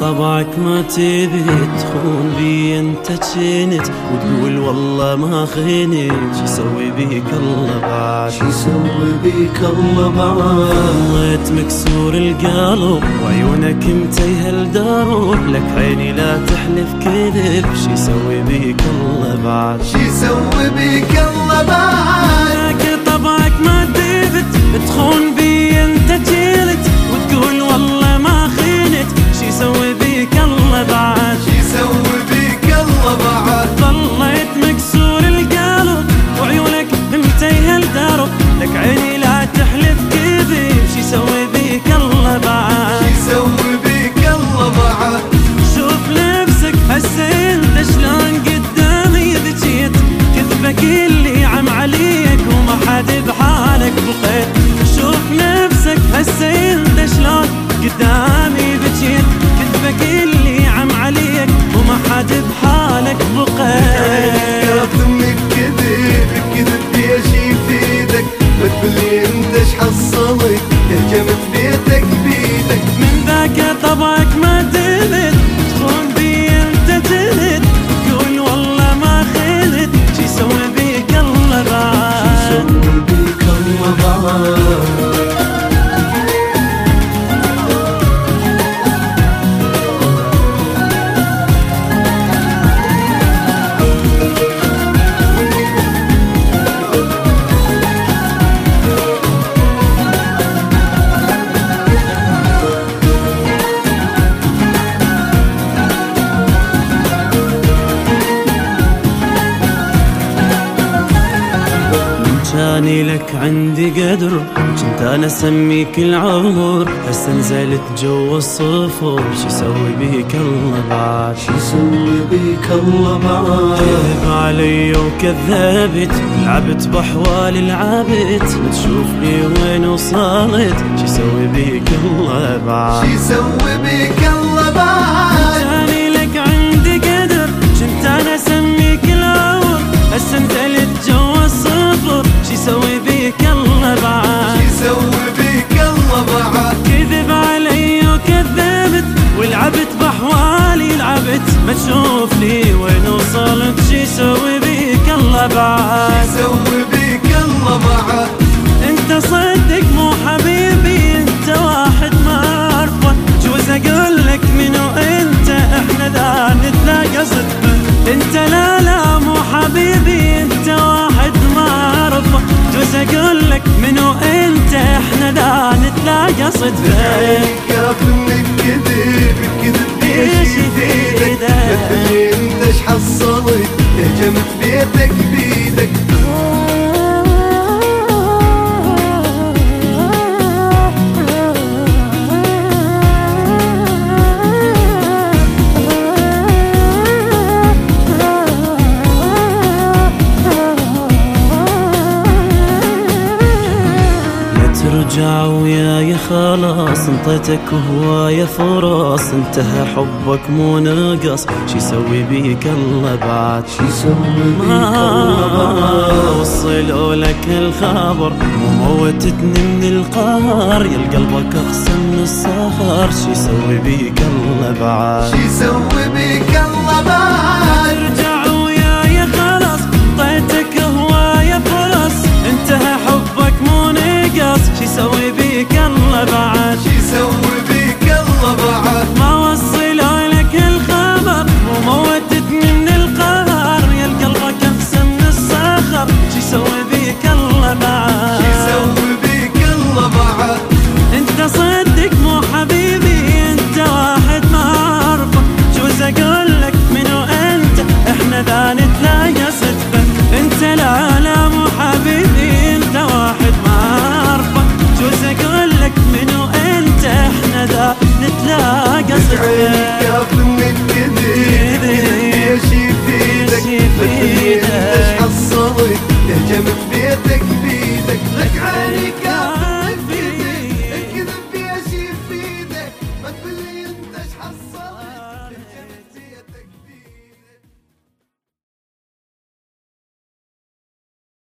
طبعك ما تبي تخون بي انت جنت. وتقول والله ما خينت شو يسوي بيك الله بعد؟ شو يسوي بيك الله بعد؟ ظليت مكسور القلب. وعيونك متيه الدرب لك عيني لا تحلف كذب. شو يسوي بيك الله بعد؟ شو يسوي بيك الله بعد؟ بيك الله بعد. شو يسوي بيك الله بعد. شوف نفسك هسه انت شلون قدامي بجيت كذبك اللي عم عليك وما حد بحالك بقيت. شوف نفسك هسه انت شلون قدامي بجيت Gecemin bir كاني لك عندي قدر كنت أنا اسميك العمر هسه نزلت جوا الصفر شو يسوي بيك الله بعد؟ شو يسوي بيك الله بعد؟ كذب علي وكذبت لعبت باحوالي لعبت ما تشوفني وين وصلت شو يسوي بيك الله بعد؟ شو يسوي بيك الله بعد؟ ما تشوفني وين وصلت شي يسوي بيك الله بعد. يسوي بيك الله بعد. انت صدق مو حبيبي انت واحد ما أعرفه. جوز أقول لك منو أنت؟ إحنا ذا نتلاقى صدفه انت لا لا مو حبيبي انت واحد ما أعرفه. جوز أقول لك منو أنت؟ إحنا ذا نتلاقى صدفه Benim bir tek bir ترجع وياي خلاص انطيتك هواية فرص انتهى حبك مو نقص. شي يسوي بيك الله بعد. شو يسوي بيك الله وصلوا لك الخبر. مو موتتني من القهر يا قلبك اقسى من الصخر. شي يسوي بيك الله بعد. شو يسوي بيك نقص شي يسوي بيك الله بعد. شو يسوي